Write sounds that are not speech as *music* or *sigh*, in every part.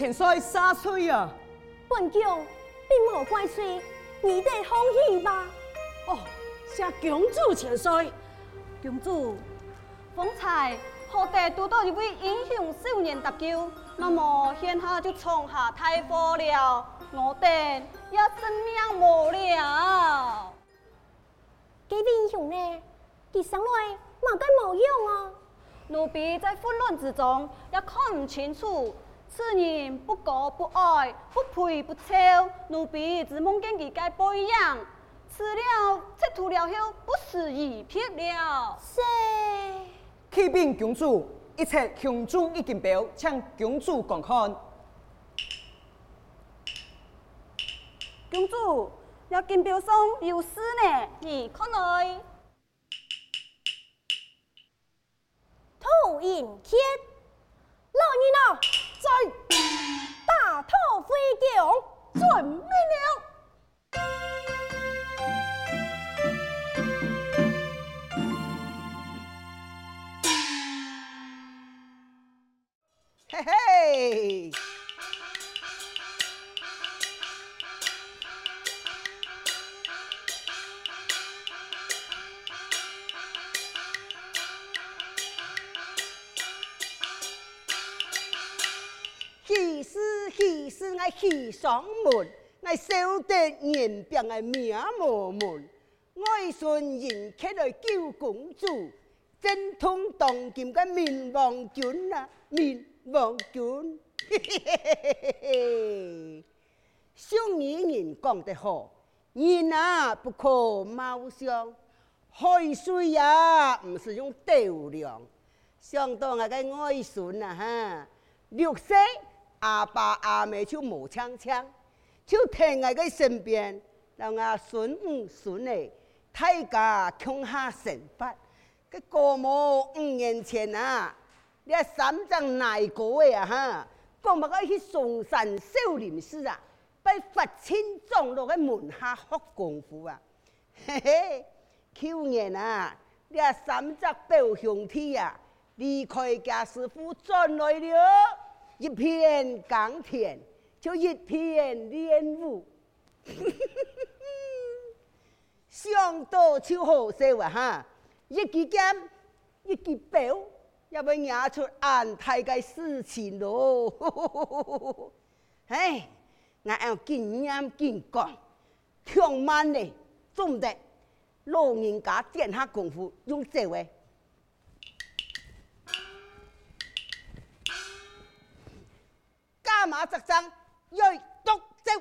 公主千岁啊！本宫并无怪罪，你得放心吧。哦，谢公主千岁，公主，方才何得拄到一位英雄少年搭救，那么现下就创下大祸了，我等也性命无了。这位英雄呢？他上来嘛该无用啊？奴婢在混乱之中也看唔清楚，此人不高不矮，不肥不丑，奴婢只梦见他个背影，吃了吃吐了后不思一撇了。是。启禀公主，一切公主已经表，请公主观看。公主，要金表上有诗呢，你看来。土印天，I'm 爱喜上门，爱守得人病爱命无门。爱孙迎客来救公主，正统当今个明王君啊，明王君。嘿嘿嘿嘿嘿嘿，上女人讲得好，人啊不可貌相，海水呀唔是用斗量。相当我个爱孙啊哈，六岁。阿爸阿妹就无枪枪，就停在佢身边，让阿孙五孙儿大家共下成法。佢过母五年前啊，你三张奶果呀哈，讲乜个去嵩山少林寺啊，被佛亲撞落喺门下学功夫啊，*laughs* 嘿嘿，去年啊，你三只表兄弟啊，离开家师傅转来了。一片耕田，就一片练武，想到就好笑啊！哈，一支剑，一支表，也要拿出安泰个事情咯。*laughs* 哎，我要经验经过，听慢嘞，总得老人家殿下功夫用这位。马则生，锐毒招。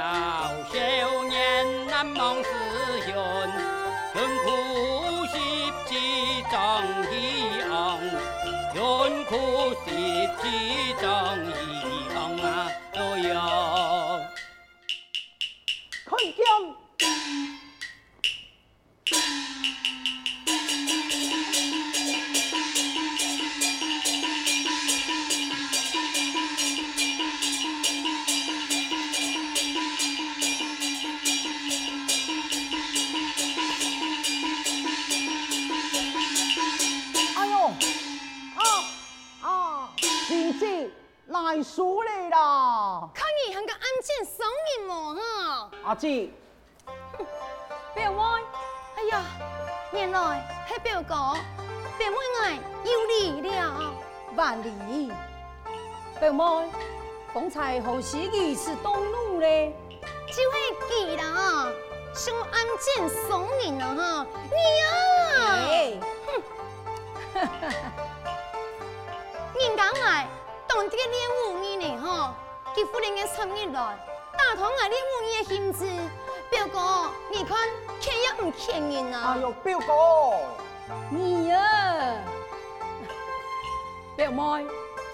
yeah. 阿姊，表妹，哎呀，原来系表哥，表妹我有礼了，万里。表妹，方才何时如此动怒嘞？就系记啦，想暗箭送人啊哈！你啊，哼，人家爱当这个练武人呢哈，几乎连个三日来。打通啊！你五年的心志，表哥，你看欠也唔欠人啊！哎呦，表哥，你啊，表妹，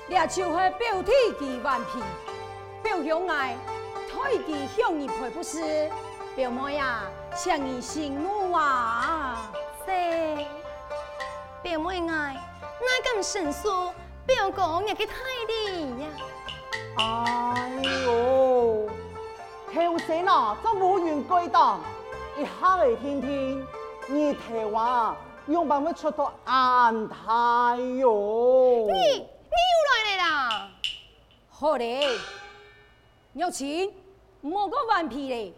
也就是表弟的顽皮，表兄爱推其向你赔不是，表妹呀，向你心怒啊！是，表妹爱，那咁神速，表哥也去太厉呀！哎呦，后生啊，这无缘归档，一下来听听，你台湾用办法出到安泰哟！你你又来了啦？好嘞，有钱，唔好个顽皮嘞！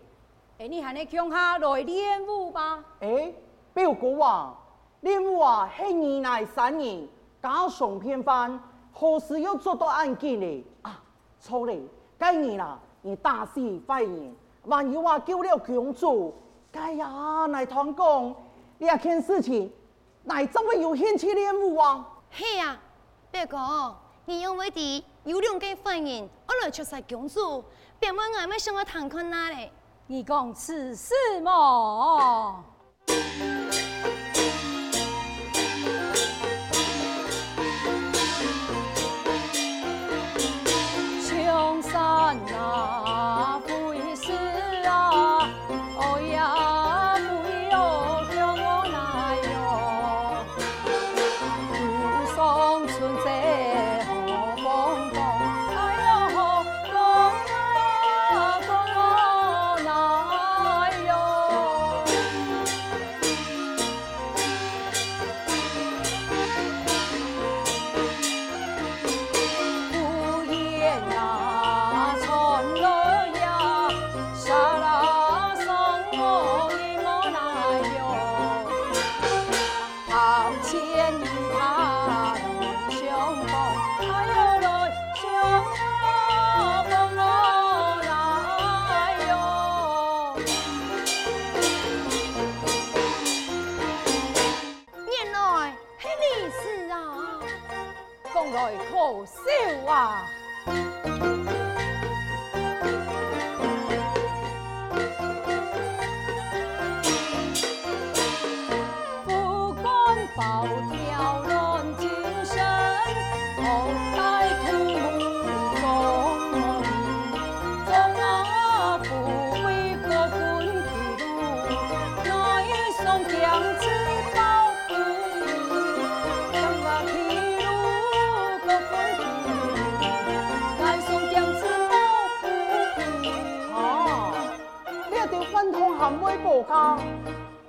哎，你喊你乡下来练武吧？哎，表哥啊，练武啊，系二奶三年，家常便饭，何时要做到案件呢？啊！错嘞，该你啦，你大事快言，万一话救了公主，该呀，来团讲，两件事情，乃怎么有兴趣练武啊？嘿呀，表哥，你因为的有两个反应，我来出晒公主，表妹我们想要谈困难嘞。你讲此事么？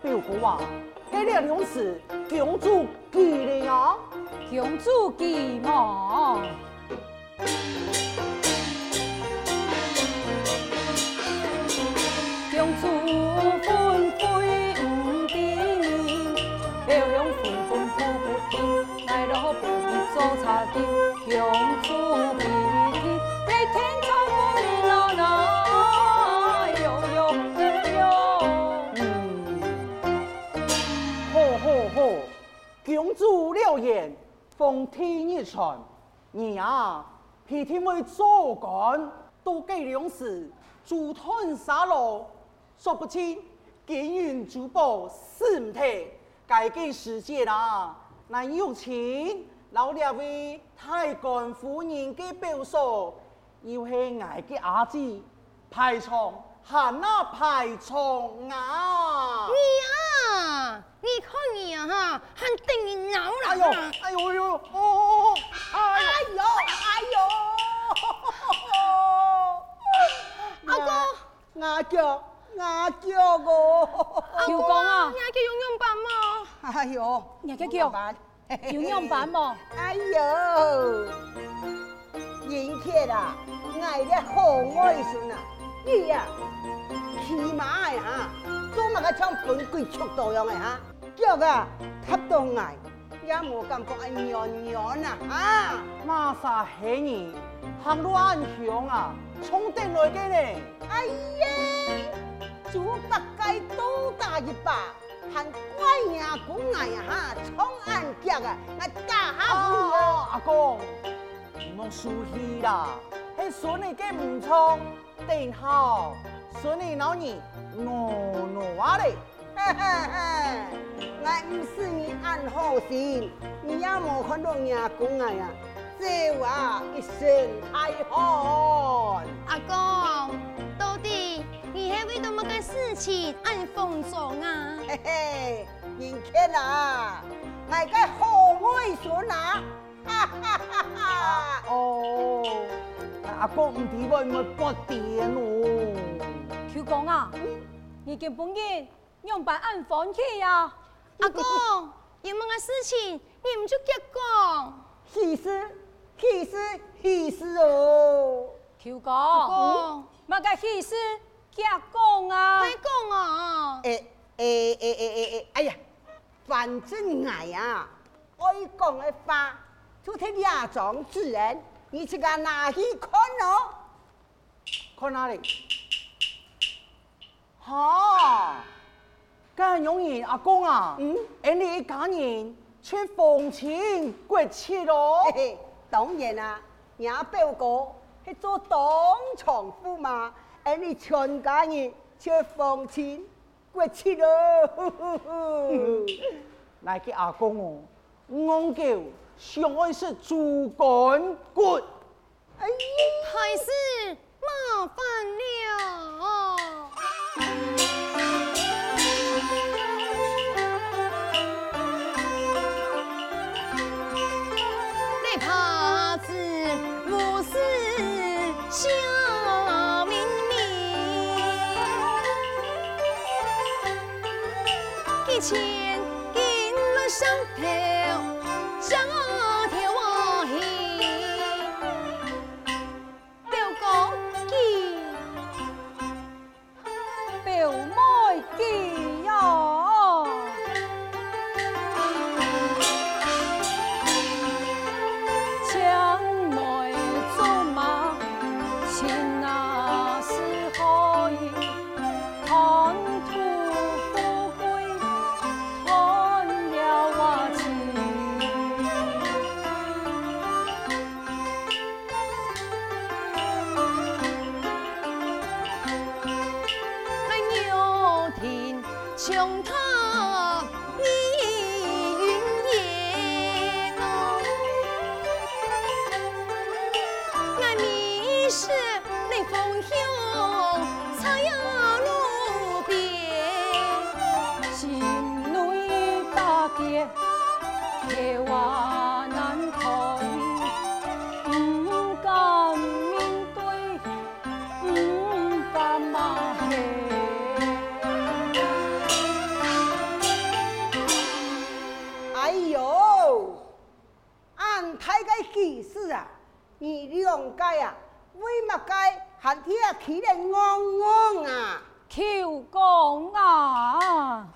表哥啊，这俩两是公主记的呀，公主记嘛。不必做差的公主记。公主了言，奉天一传，你啊，皮天为做官，都给粮食，驻屯沙罗，说不清，金银珠宝是唔提，该给时节啦。那有钱，老两位太官夫人给表嫂，又系爱嘅阿姊排场，喊那排场啊！你啊！你看你啊哈，还等你闹了！哎呦，哎呦呦，哦哦哦，哎呦，哎呦，*laughs* 阿哥，阿叫，阿叫我，阿公啊，你叫用用板么？哎呦，你叫叫，*laughs* 用用板么？哎呦，人客啊，爱的好爱孙啊，你呀，骑马的哈，做乜个像本鬼速度样的哈？叫个他都爱，也冇感觉爱娘娘啊！啊，马啥黑你，行路安详啊，冲顶来嘅呢？哎呀，猪八戒多大一把，喊怪呀公爱呀哈，冲安脚啊，那大下不哦！阿公，唔好输气啦，系孙你嘅唔错，顶好，孙你老二挪挪啊嘞！哈哈哈。我唔是你安好心，你也冇看到伢公啊呀，走啊，一声大汗。乜嘅事情按风中啊？嘿嘿，人看啊，我个好妹孙啊，哈哈哈哈！哦，阿公唔提我咪不点哦。舅公啊，你见本人用办按风去呀？阿公，有么个事情你唔就结讲？喜事，喜事，喜事哦！舅公，公，乜个喜事结讲啊？快讲啊！诶诶诶诶诶诶，哎呀，反正我啊，爱讲的话就听亚种自然，你去个拿去看哦。看哪里？哈，咁容易，阿公啊，嗯，诶，你一家人出风情国戚咯嘿。嘿，当然啦，也表哥去做当场驸马，而你全家人出风情国戚咯。呼呼呼来给阿公哦，我叫上爱是主干骨。哎呀！还是麻烦了。几钱银轮上头，上头迷失你风雄草呀路边。心内大结，刻我难开，不敢面对，不敢骂嘿。哎呦，俺太个喜事啊，你两个啊，个还听起来昂昂啊？求公啊，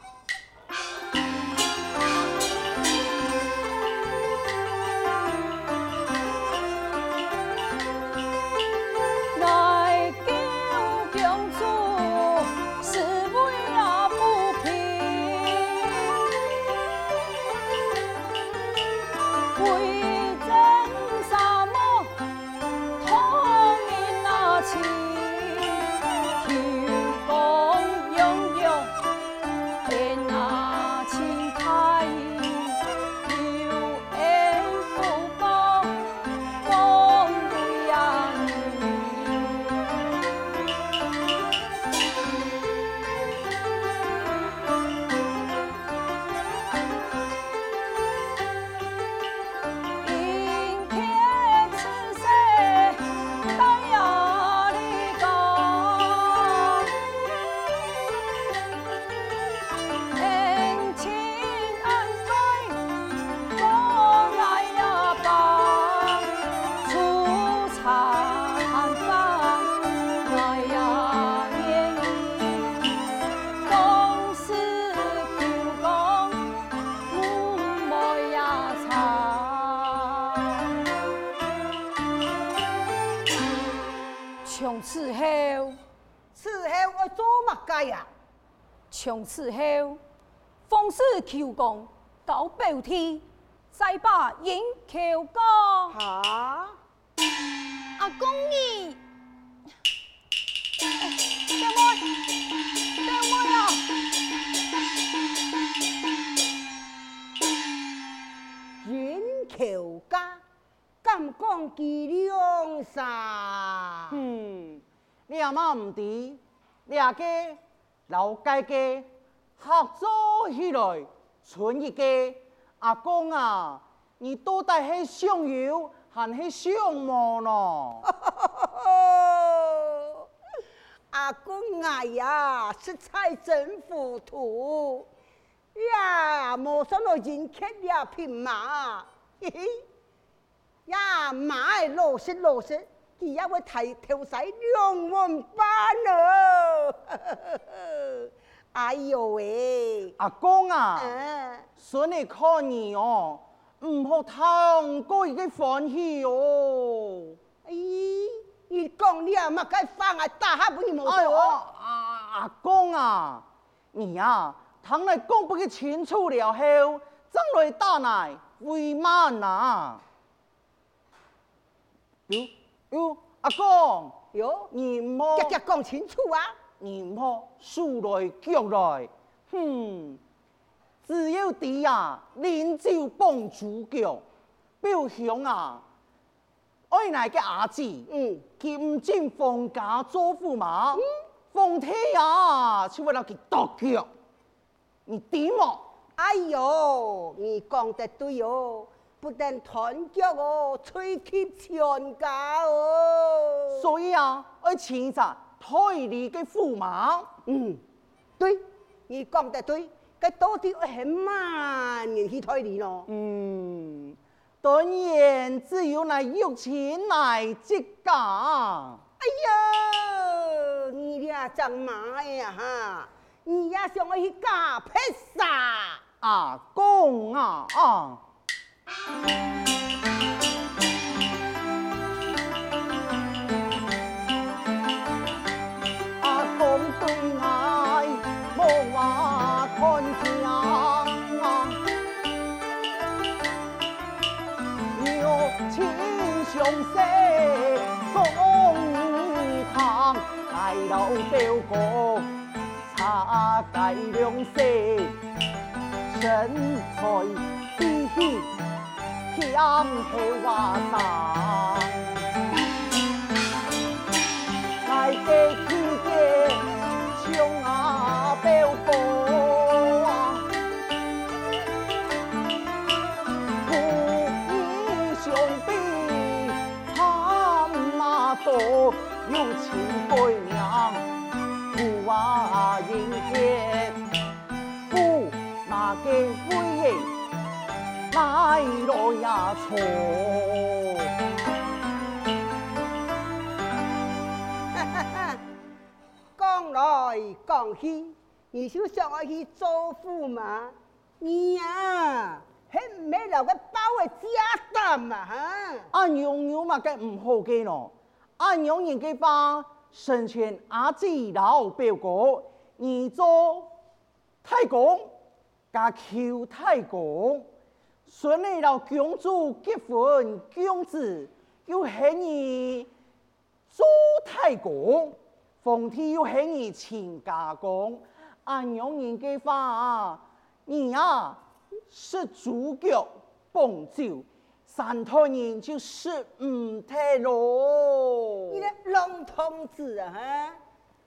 从此后，风势求功，九白天再把银求高。哈，阿公你，爹妈，爹妈呀！家，嗯，你阿妈唔在，你阿哥。老街嘅合作起来，存一个阿公啊，你到底系想有还系想无呢？*laughs* 阿公哎呀，实在真糊涂呀！冇想到人客 *laughs* 呀匹马，嘿嘿，呀马系老实老实，佢也会提头洗两碗饭咯。*laughs* 哎呦喂，阿公啊，啊，孙你看你哦，唔好贪过一个欢喜哦。咦，你讲你啊，乜该放啊，大下本你冇哎呦，阿阿公啊，你啊，倘来讲不个清楚了后，怎来打来为慢啊？哟哟，阿公，哟，你莫一一讲清楚啊！你莫输来脚来，哼，只有弟啊，临走帮主脚，表兄啊，爱来个阿姊。嗯，佢唔进封家做驸马，封天啊，就为了佢剁脚，你点哦？哎呦，你讲得对哦，不但团结哦，吹起全家哦。所以啊，爱请咋台里嘅驸马，嗯，对，你讲得对，佢到底系慢人去推理咯。嗯，当然只有那有钱来接家。哎呀，你俩真马呀哈！你也想我去假披萨？阿公啊啊！阿公对爱无话看听啊，有情相惜讲堂，爱老表哥擦改良色。身材香气瓦上，落呀错。*laughs* 讲来讲去，你就想我去做驸马？你呀，系唔系留个包嘅家担啊？哈！阿娘娘嘛，该唔好嘅咯。阿娘人嘅把生前阿姊老表哥，你做太公。加求太公，顺利到公主结婚，公子又喊你做太公，奉天又喊你亲家公，按样人嘅话，你啊是主角帮酒，三台人就是唔太咯。你个龙童子啊，哈，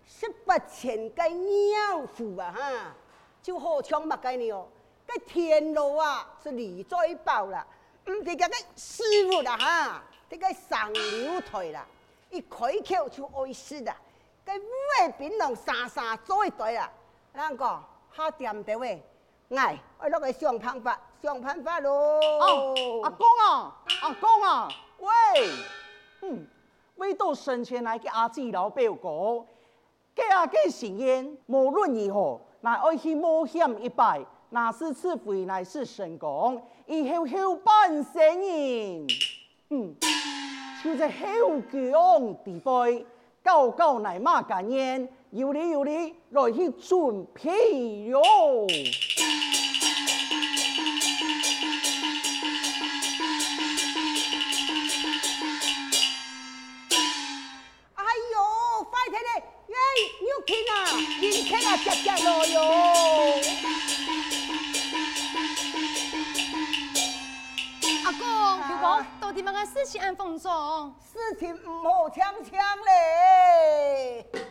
十八千个鸟夫啊，哈。就好像乜嘅呢？哦，个天路啊是李在宝啦，唔系个个师傅啦哈，这个上流台啦，一开口就爱死啦，个五味槟榔三三做一堆啦，啷个好掂的喂？哎，我攞个想办法，想办法咯。哦，阿公啊，阿公啊，喂，嗯，为到生前来嘅阿姊老表哥，给阿个心愿，无论如何。乃爱去冒险一摆，那是赐回乃是神功，以后后半生人，嗯，就在后宫地位，高高乃马感言，有理有理，来去准备哟。到底乜个事情安奉做？事情唔好抢抢嘞。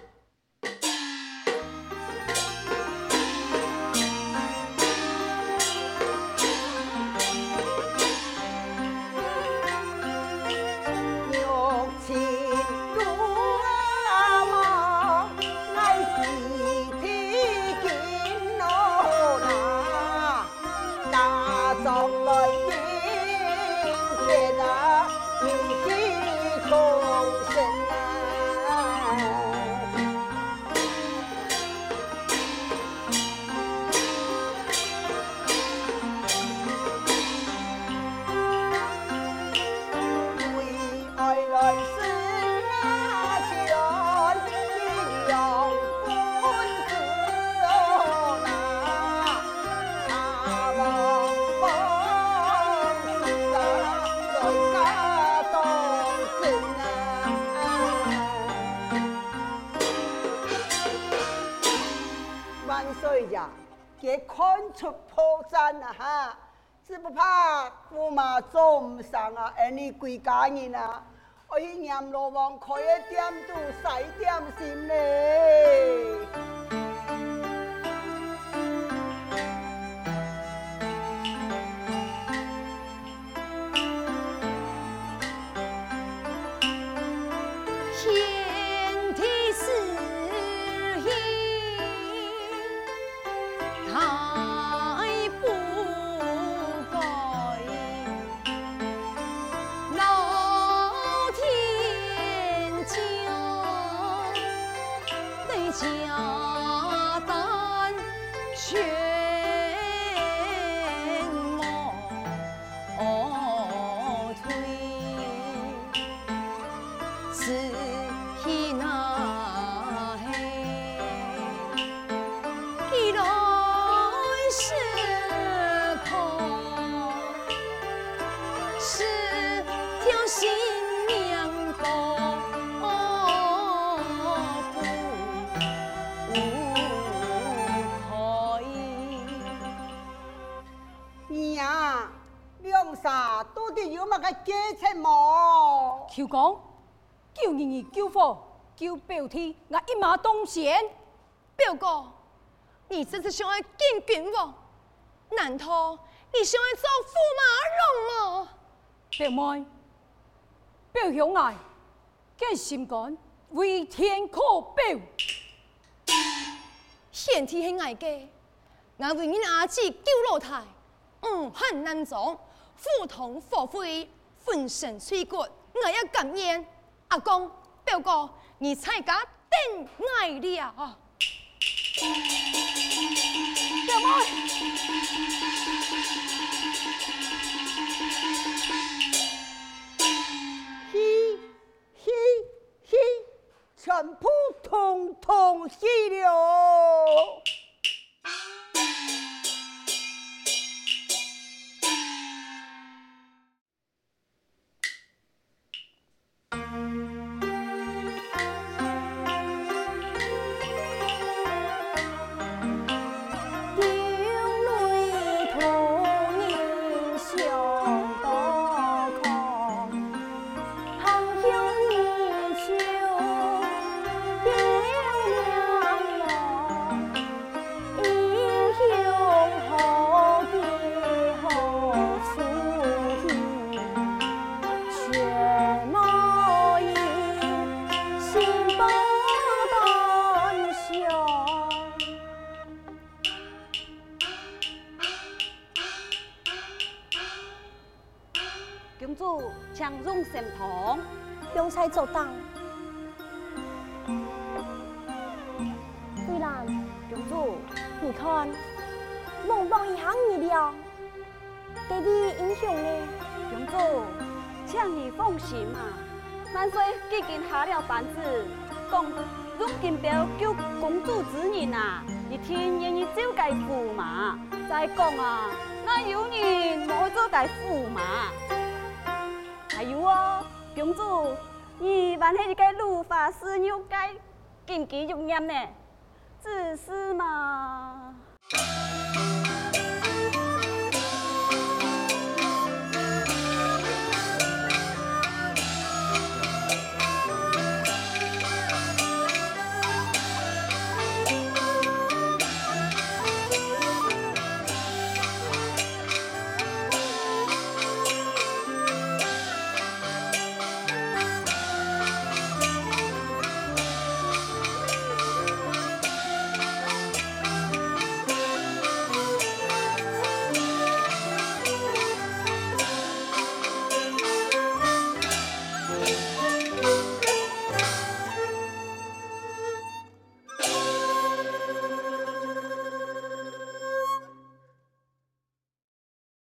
啊，安尼归家人啊，我去阎罗王开一点都使点心嘞。两啥到底有乜个计策冇？舅公，救人儿救火，救表弟，我一马当先。表哥，你这是想要见君王？难道你想要做驸马龙哦？表妹，表兄爱，见心肝为天可表。献体系爱嘅，我为你阿姊救老太，嗯，很难做，虎痛火灰，粉身碎骨，我要感恩。阿公，表哥，你才家等爱了！表妹，嘻嘻嘻，全部通通死了。主请入神堂，用才做当。对啦，公主，你看，梦梦一行你了，给你英雄呢？公主，请你放心嘛。万岁已经下了班子，讲入金表救公主之人啊，一天愿意做介驸马。再讲啊，那有人莫做介驸马。还有哦，公主，你万系一个如法师又该禁忌入念呢，自私。